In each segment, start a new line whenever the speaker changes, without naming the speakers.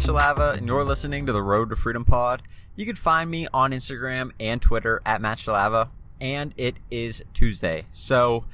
Matt Shalava, and you're listening to the Road to Freedom Pod. You can find me on Instagram and Twitter at Matt Shalava, and it is Tuesday. So,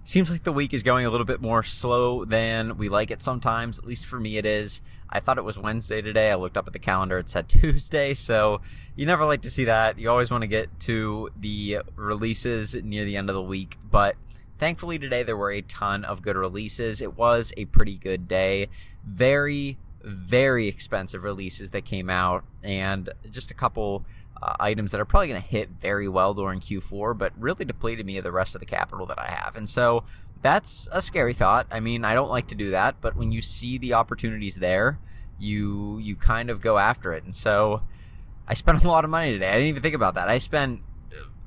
it seems like the week is going a little bit more slow than we like it sometimes. At least for me, it is. I thought it was Wednesday today. I looked up at the calendar. It said Tuesday. So you never like to see that. You always want to get to the releases near the end of the week. But thankfully today there were a ton of good releases. It was a pretty good day. Very, very expensive releases that came out and just a couple uh, items that are probably going to hit very well during Q4, but really depleted me of the rest of the capital that I have. And so that's a scary thought. I mean, I don't like to do that, but when you see the opportunities there, you you kind of go after it. And so I spent a lot of money today. I didn't even think about that. I spent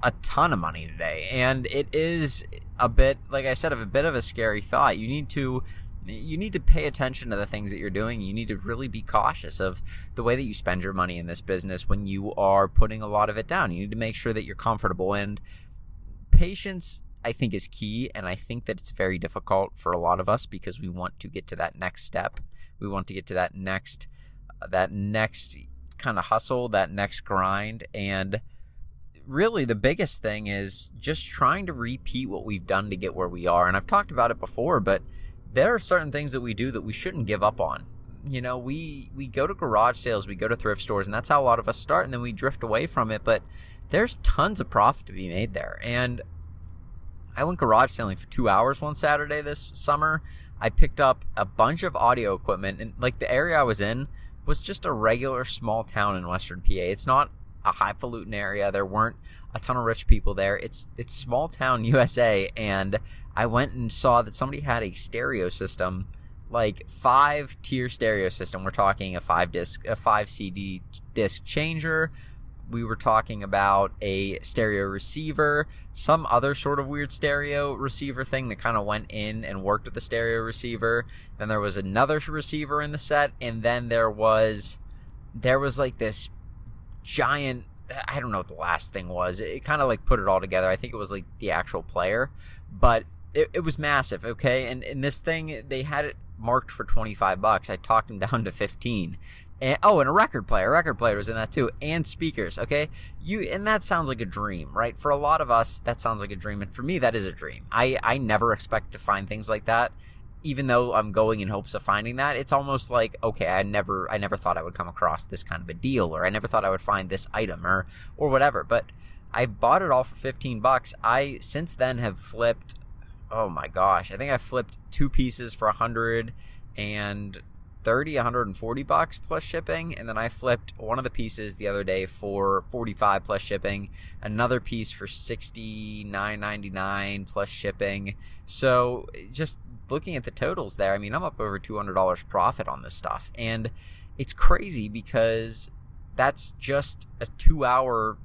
a ton of money today, and it is a bit, like I said, of a bit of a scary thought. You need to you need to pay attention to the things that you're doing. You need to really be cautious of the way that you spend your money in this business when you are putting a lot of it down. You need to make sure that you're comfortable and patience I think is key and I think that it's very difficult for a lot of us because we want to get to that next step. We want to get to that next uh, that next kind of hustle, that next grind and really the biggest thing is just trying to repeat what we've done to get where we are. And I've talked about it before, but there are certain things that we do that we shouldn't give up on. You know, we we go to garage sales, we go to thrift stores, and that's how a lot of us start, and then we drift away from it. But there's tons of profit to be made there. And I went garage selling for two hours one Saturday this summer. I picked up a bunch of audio equipment, and like the area I was in was just a regular small town in Western PA. It's not a highfalutin area. There weren't a ton of rich people there. It's it's small town USA, and I went and saw that somebody had a stereo system, like five tier stereo system. We're talking a five disc, a five CD disc changer. We were talking about a stereo receiver, some other sort of weird stereo receiver thing that kind of went in and worked with the stereo receiver. Then there was another receiver in the set, and then there was there was like this giant I don't know what the last thing was. It, kind of like put it all together. I think it was like the actual player, but it, it was massive. Okay, and in this thing they had it marked for twenty five bucks. I talked him down to fifteen. And, oh, and a record player. A record player was in that too, and speakers. Okay, you and that sounds like a dream, right? For a lot of us, that sounds like a dream, and for me, that is a dream. I I never expect to find things like that, even though I'm going in hopes of finding that, it's almost like okay, I never I never thought I would come across this kind of a deal, or I never thought I would find this item, or or whatever. But I bought it all for 15 bucks. I since then have flipped. Oh my gosh, I think I flipped two pieces for a hundred and 30 140 bucks plus shipping and then i flipped one of the pieces the other day for 45 plus shipping another piece for 69.99 plus shipping so just looking at the totals there, I mean, I'm up over $200 profit on this stuff. And it's crazy because that's just a two hour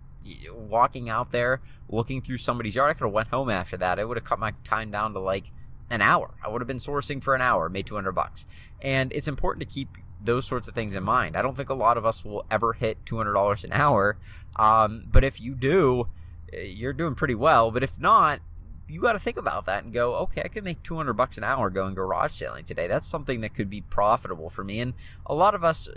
walking out there, looking through somebody's yard. I could have went home after that. I would have cut my time down to like an hour. I would have been sourcing for an hour, made 200 bucks. And it's important to keep those sorts of things in mind. I don't think a lot of us will ever hit $200 an hour. Um, but if you do, eh, you're doing pretty well. But if not, you got to think about that and go, okay, I could make 200 bucks an hour going garage selling today. That's something that could be profitable for me. And a lot of us,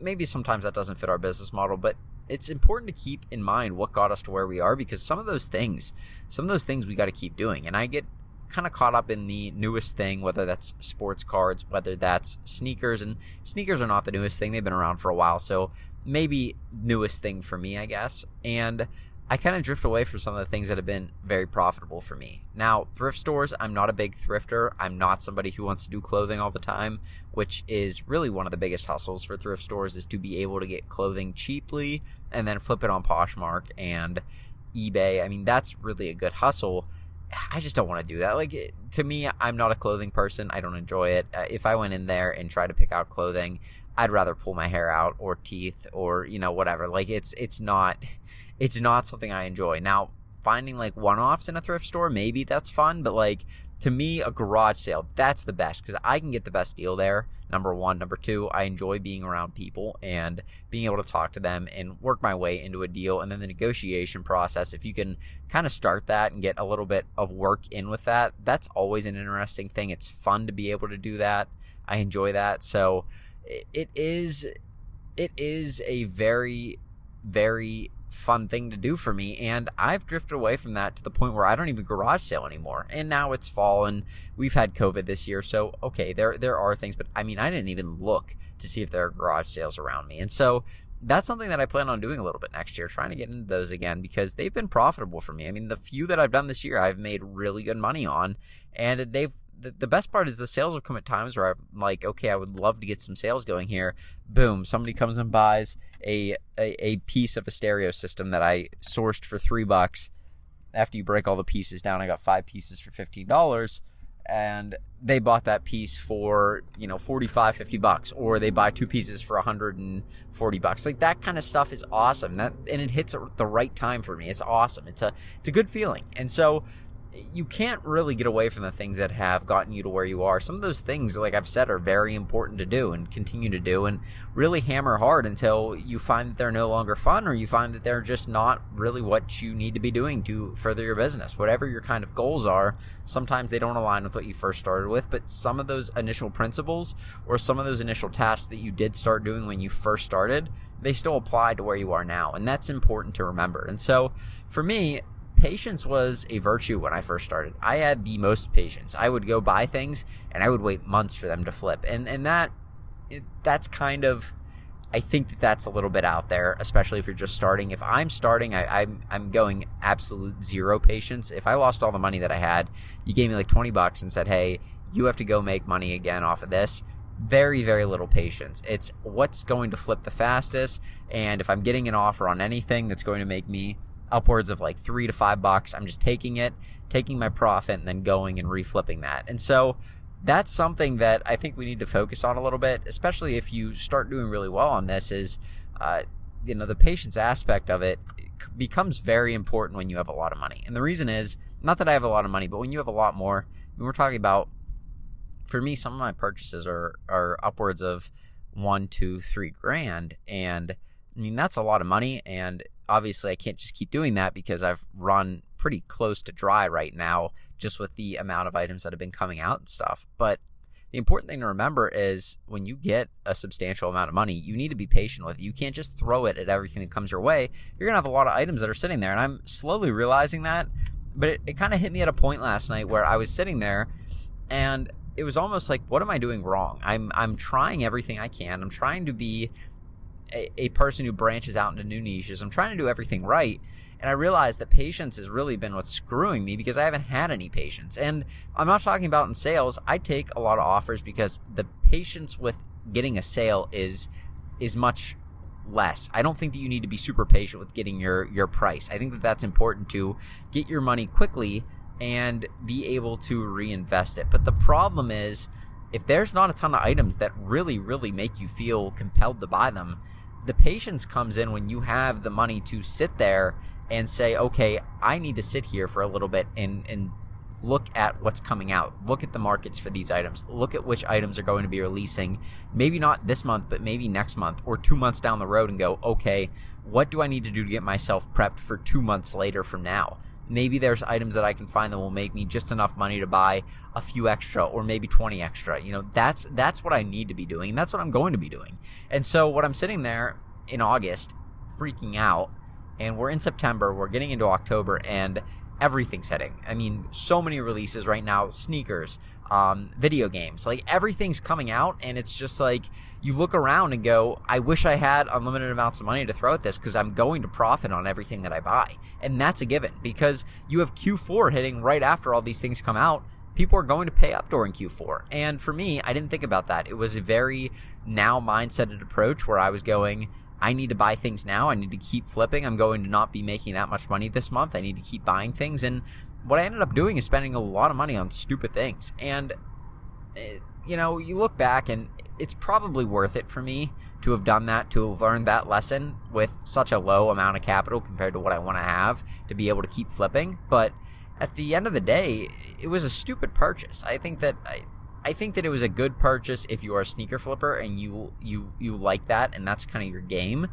maybe sometimes that doesn't fit our business model, but it's important to keep in mind what got us to where we are because some of those things, some of those things we got to keep doing. And I get kind of caught up in the newest thing, whether that's sports cards, whether that's sneakers, and sneakers are not the newest thing. They've been around for a while. So maybe newest thing for me, I guess. And I kind of drift away from some of the things that have been very profitable for me. Now, thrift stores, I'm not a big thrifter. I'm not somebody who wants to do clothing all the time, which is really one of the biggest hustles for thrift stores is to be able to get clothing cheaply and then flip it on Poshmark and eBay. I mean, that's really a good hustle. I just don't want to do that. Like to me, I'm not a clothing person. I don't enjoy it. Uh, if I went in there and tried to pick out clothing, I'd rather pull my hair out or teeth or you know whatever. Like it's it's not it's not something I enjoy. Now, finding like one-offs in a thrift store, maybe that's fun, but like to me, a garage sale, that's the best because I can get the best deal there. Number one. Number two, I enjoy being around people and being able to talk to them and work my way into a deal. And then the negotiation process, if you can kind of start that and get a little bit of work in with that, that's always an interesting thing. It's fun to be able to do that. I enjoy that. So, it is it is a very very fun thing to do for me and I've drifted away from that to the point where I don't even garage sale anymore. And now it's fall and we've had COVID this year, so okay, there there are things, but I mean I didn't even look to see if there are garage sales around me. And so that's something that I plan on doing a little bit next year, trying to get into those again because they've been profitable for me. I mean, the few that I've done this year, I've made really good money on, and they've the, the best part is the sales will come at times where I'm like, okay, I would love to get some sales going here. Boom, somebody comes and buys a, a, a piece of a stereo system that I sourced for three bucks. After you break all the pieces down, I got five pieces for fifteen dollars, and they bought that piece for you know 45 50 bucks or they buy two pieces for 140 bucks. Like that kind of stuff is awesome. That and it hits at the right time for me. It's awesome. It's a it's a good feeling. And so you can't really get away from the things that have gotten you to where you are. Some of those things, like I've said, are very important to do and continue to do and really hammer hard until you find that they're no longer fun or you find that they're just not really what you need to be doing to further your business. Whatever your kind of goals are, sometimes they don't align with what you first started with, but some of those initial principles or some of those initial tasks that you did start doing when you first started, they still apply to where you are now. And that's important to remember. And so for me, patience was a virtue when I first started. I had the most patience. I would go buy things and I would wait months for them to flip. And and that that's kind of I think that that's a little bit out there, especially if you're just starting. If I'm starting, I, I'm I'm going absolute zero patience. If I lost all the money that I had, you gave me like twenty bucks and said, "Hey, you have to go make money again off of this." Very very little patience. It's what's going to flip the fastest, and if I'm getting an offer on anything that's going to make me upwards of like three to five bucks. I'm just taking it, taking my profit, and then going and reflipping that. And so that's something that I think we need to focus on a little bit, especially if you start doing really well on this. Is uh, you know the patience aspect of it becomes very important when you have a lot of money. And the reason is not that I have a lot of money, but when you have a lot more, I mean, we're talking about. For me, some of my purchases are are upwards of one, two, three grand, and I mean that's a lot of money. And obviously I can't just keep doing that because I've run pretty close to dry right now just with the amount of items that have been coming out and stuff. But the important thing to remember is when you get a substantial amount of money, you need to be patient with it. You can't just throw it at everything that comes your way. You're going to have a lot of items that are sitting there. And I'm slowly realizing that. But it, it kind of hit me at a point last night where I was sitting there and it was almost like, what am I doing wrong? I'm, I'm trying everything I can. I'm trying to be a, a person who branches out into new niches. I'm trying to do everything right. And I realized that patience has really been what's screwing me because I haven't had any patience. And I'm not talking about in sales. I take a lot of offers because the patience with getting a sale is is much less. I don't think that you need to be super patient with getting your your price. I think that that's important to get your money quickly and be able to reinvest it. But the problem is if there's not a ton of items that really really make you feel compelled to buy them, the patience comes in when you have the money to sit there and say, okay, I need to sit here for a little bit and, and look at what's coming out. Look at the markets for these items. Look at which items are going to be releasing, maybe not this month, but maybe next month or two months down the road and go, okay, what do I need to do to get myself prepped for two months later from now? maybe there's items that I can find that will make me just enough money to buy a few extra or maybe 20 extra. You know, that's that's what I need to be doing. And that's what I'm going to be doing. And so what I'm sitting there in August freaking out and we're in September, we're getting into October and everything's hitting. I mean, so many releases right now, sneakers, um, video games, like everything's coming out, and it's just like you look around and go, I wish I had unlimited amounts of money to throw at this because I'm going to profit on everything that I buy. And that's a given because you have Q4 hitting right after all these things come out. People are going to pay up during Q4. And for me, I didn't think about that. It was a very now mindseted approach where I was going, I need to buy things now. I need to keep flipping. I'm going to not be making that much money this month. I need to keep buying things. And what I ended up doing is spending a lot of money on stupid things. And, eh, you know, you look back and it's probably worth it for me to have done that, to have learned that lesson with such a low amount of capital compared to what I want to have to be able to keep flipping. But at the end of the day, it was a stupid purchase. I think that I, I think that it was a good purchase if you are a sneaker flipper and you you you like that and that's kind of your game.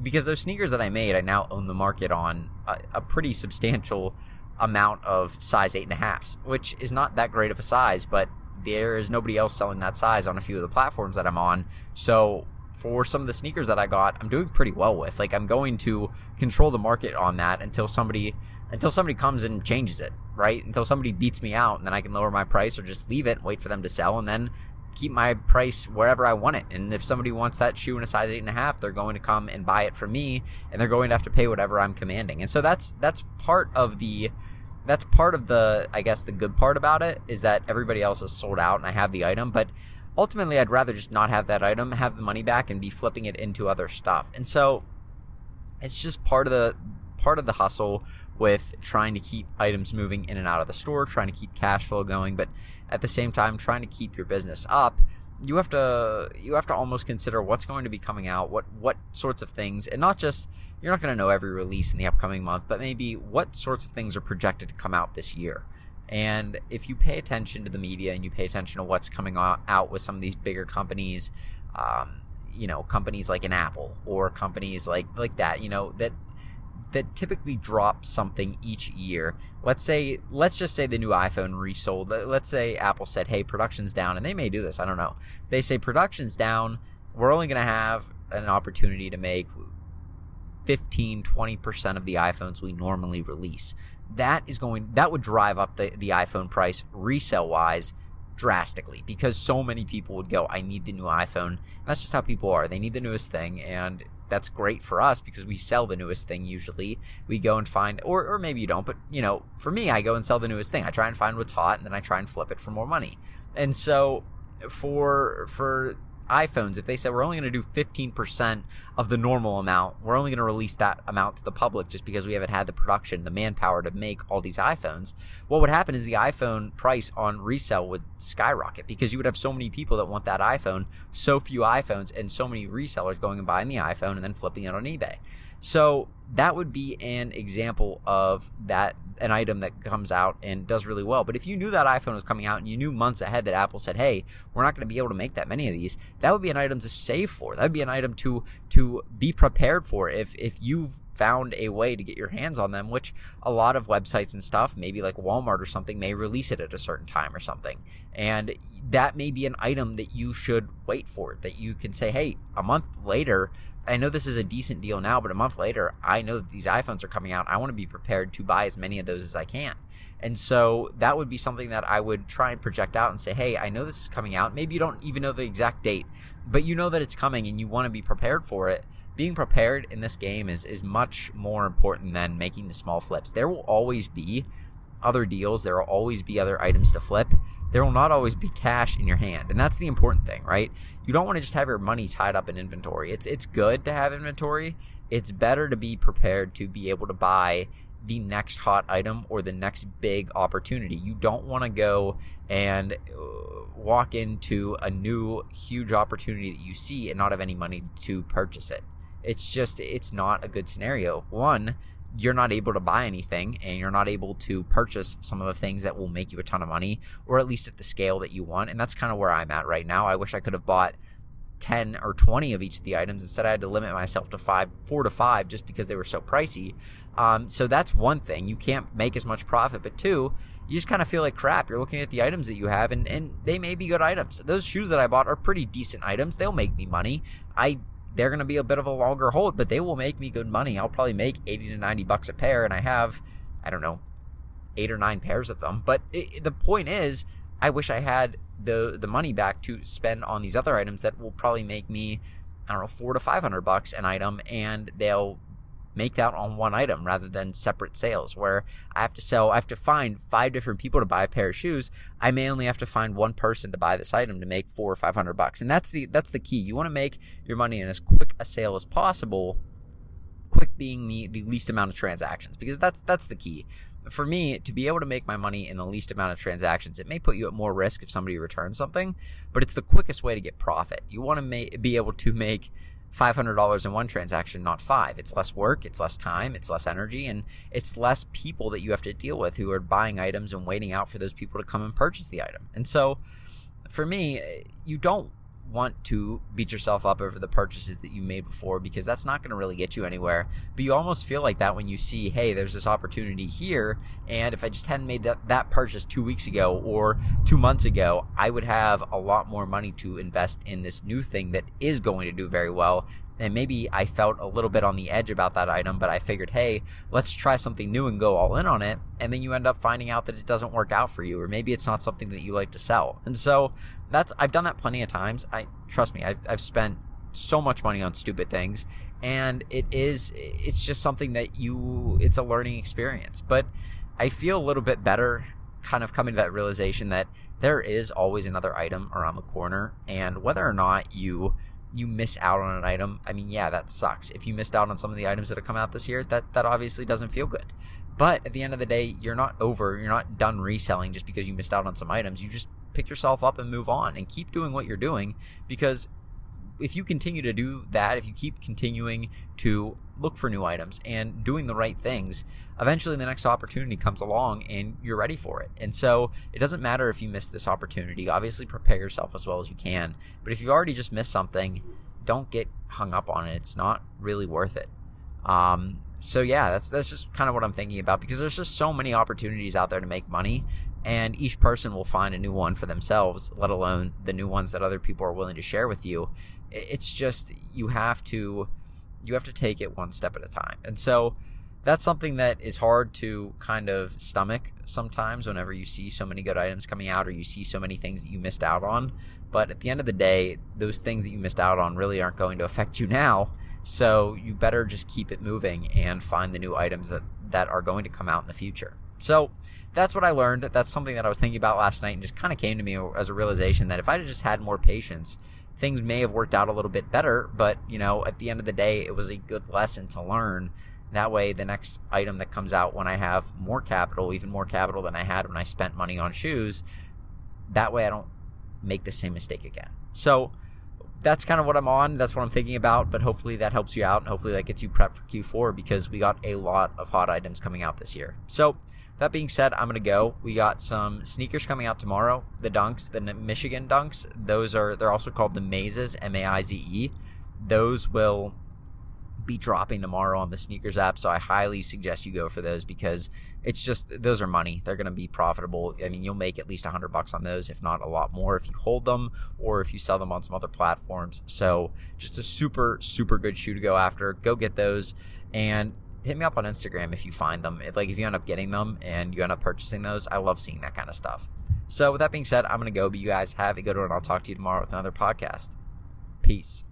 Because those sneakers that I made, I now own the market on a, a pretty substantial amount of size eight and a halfs, which is not that great of a size, but there is nobody else selling that size on a few of the platforms that I'm on. So for some of the sneakers that I got, I'm doing pretty well with. Like I'm going to control the market on that until somebody until somebody comes and changes it, right? Until somebody beats me out and then I can lower my price or just leave it and wait for them to sell and then keep my price wherever I want it. And if somebody wants that shoe in a size eight and a half, they're going to come and buy it from me and they're going to have to pay whatever I'm commanding. And so that's that's part of the that's part of the I guess the good part about it is that everybody else is sold out and I have the item, but ultimately I'd rather just not have that item, have the money back and be flipping it into other stuff. And so it's just part of the part of the hustle with trying to keep items moving in and out of the store, trying to keep cash flow going, but at the same time trying to keep your business up. You have to you have to almost consider what's going to be coming out, what what sorts of things, and not just you're not going to know every release in the upcoming month, but maybe what sorts of things are projected to come out this year. And if you pay attention to the media and you pay attention to what's coming out with some of these bigger companies, um, you know, companies like an Apple or companies like like that, you know, that that typically drop something each year. Let's say, let's just say the new iPhone resold. Let's say Apple said, "Hey, production's down," and they may do this. I don't know. They say production's down. We're only going to have an opportunity to make 15, 20% of the iPhones we normally release. That is going that would drive up the, the iPhone price resale wise drastically because so many people would go, I need the new iPhone. And that's just how people are. They need the newest thing and that's great for us because we sell the newest thing usually. We go and find, or, or maybe you don't, but you know, for me, I go and sell the newest thing. I try and find what's hot and then I try and flip it for more money. And so for, for iPhones, if they said we're only going to do 15% of the normal amount, we're only going to release that amount to the public just because we haven't had the production, the manpower to make all these iPhones, what would happen is the iPhone price on resale would skyrocket because you would have so many people that want that iPhone, so few iPhones, and so many resellers going and buying the iPhone and then flipping it on eBay. So that would be an example of that an item that comes out and does really well. But if you knew that iPhone was coming out and you knew months ahead that Apple said, "Hey, we're not going to be able to make that many of these," that would be an item to save for. That would be an item to to be prepared for. If if you've found a way to get your hands on them, which a lot of websites and stuff, maybe like Walmart or something, may release it at a certain time or something, and that may be an item that you should wait for. That you can say, "Hey, a month later." I know this is a decent deal now, but a month later, I know that these iPhones are coming out. I want to be prepared to buy as many of those as I can. And so that would be something that I would try and project out and say, hey, I know this is coming out. Maybe you don't even know the exact date, but you know that it's coming and you want to be prepared for it. Being prepared in this game is, is much more important than making the small flips. There will always be other deals, there will always be other items to flip there will not always be cash in your hand. And that's the important thing, right? You don't want to just have your money tied up in inventory. It's it's good to have inventory. It's better to be prepared to be able to buy the next hot item or the next big opportunity. You don't want to go and uh, walk into a new huge opportunity that you see and not have any money to purchase it. It's just it's not a good scenario. One, you're not able to buy anything and you're not able to purchase some of the things that will make you a ton of money or at least at the scale that you want. And that's kind of where I'm at right now. I wish I could have bought 10 or 20 of each of the items. Instead, I had to limit myself to five, four to five just because they were so pricey. Um, so that's one thing. You can't make as much profit. But two, you just kind of feel like crap. You're looking at the items that you have and, and they may be good items. Those shoes that I bought are pretty decent items. They'll make me money. I they're going to be a bit of a longer hold, but they will make me good money. I'll probably make 80 to 90 bucks a pair, and I have, I don't know, eight or nine pairs of them. But it, the point is, I wish I had the the money back to spend on these other items that will probably make me, I don't know, four to five hundred bucks an item, and they'll make that on one item rather than separate sales where I have to sell, I have to find five different people to buy a pair of shoes. I may only have to find one person to buy this item to make four or 500 bucks. And that's the, that's the key. You want to make your money in as quick a sale as possible. Quick being the, the least amount of transactions because that's, that's the key for me to be able to make my money in the least amount of transactions it may put you at more risk if somebody returns something but it's the quickest way to get profit you want to ma- be able to make $500 in one transaction, not five. It's less work, it's less time, it's less energy, and it's less people that you have to deal with who are buying items and waiting out for those people to come and purchase the item. And so, for me, you don't want to beat yourself up over the purchases that you made before because that's not going to really get you anywhere. But you almost feel like that when you see, hey, there's this opportunity here, and if I just hadn't made that, that purchase two weeks ago or two months ago, I would have a lot more money to invest in this new thing that is going to do very well and maybe I felt a little bit on the edge about that item, but I figured, hey, let's try something new and go all in on it. And then you end up finding out that it doesn't work out for you, or maybe it's not something that you like to sell. And so that's, I've done that plenty of times. I, trust me, I've, I've spent so much money on stupid things and it is, it's just something that you, it's a learning experience. But I feel a little bit better kind of coming to that realization that there is always another item around the corner. And whether or not you, you miss out on an item, I mean, yeah, that sucks. If you missed out on some of the items that have come out this year, that that obviously doesn't feel good. But at the end of the day, you're not over, you're not done reselling just because you missed out on some items. You just pick yourself up and move on and keep doing what you're doing because if you continue to do that, if you keep continuing to look for new items and doing the right things, eventually the next opportunity comes along and you're ready for it. And so it doesn't matter if you miss this opportunity. Obviously, prepare yourself as well as you can. But if you've already just missed something, don't get hung up on it. It's not really worth it. Um, so yeah, that's that's just kind of what I'm thinking about because there's just so many opportunities out there to make money, and each person will find a new one for themselves. Let alone the new ones that other people are willing to share with you it's just you have to you have to take it one step at a time. And so that's something that is hard to kind of stomach sometimes whenever you see so many good items coming out or you see so many things that you missed out on. But at the end of the day, those things that you missed out on really aren't going to affect you now. So you better just keep it moving and find the new items that, that are going to come out in the future. So that's what I learned. That's something that I was thinking about last night and just kind of came to me as a realization that if I just had more patience, things may have worked out a little bit better, but you know, at the end of the day, it was a good lesson to learn. That way, the next item that comes out when I have more capital, even more capital than I had when I spent money on shoes, that way I don't make the same mistake again. So that's kind of what I'm on. That's what I'm thinking about. But hopefully that helps you out, and hopefully that gets you prepped for Q4 because we got a lot of hot items coming out this year. So that being said, I'm gonna go. We got some sneakers coming out tomorrow. The Dunks, the Michigan Dunks. Those are they're also called the Maizes, M A I Z E. Those will be dropping tomorrow on the SNKRS app, so I highly suggest you go for those because it's just those are money. They're going to be profitable. I mean, you'll make at least a hundred bucks on those, if not a lot more, if you hold them or if you sell them on some other platforms. So just a super super good shoe to go after. Go get those and hit me up on Instagram if you find them. If, like if you end up getting them and you end up purchasing those, I love seeing that kind of stuff. So with that being said, I'm gonna go, but you guys have a good one. I'll talk to you tomorrow with another podcast. Peace.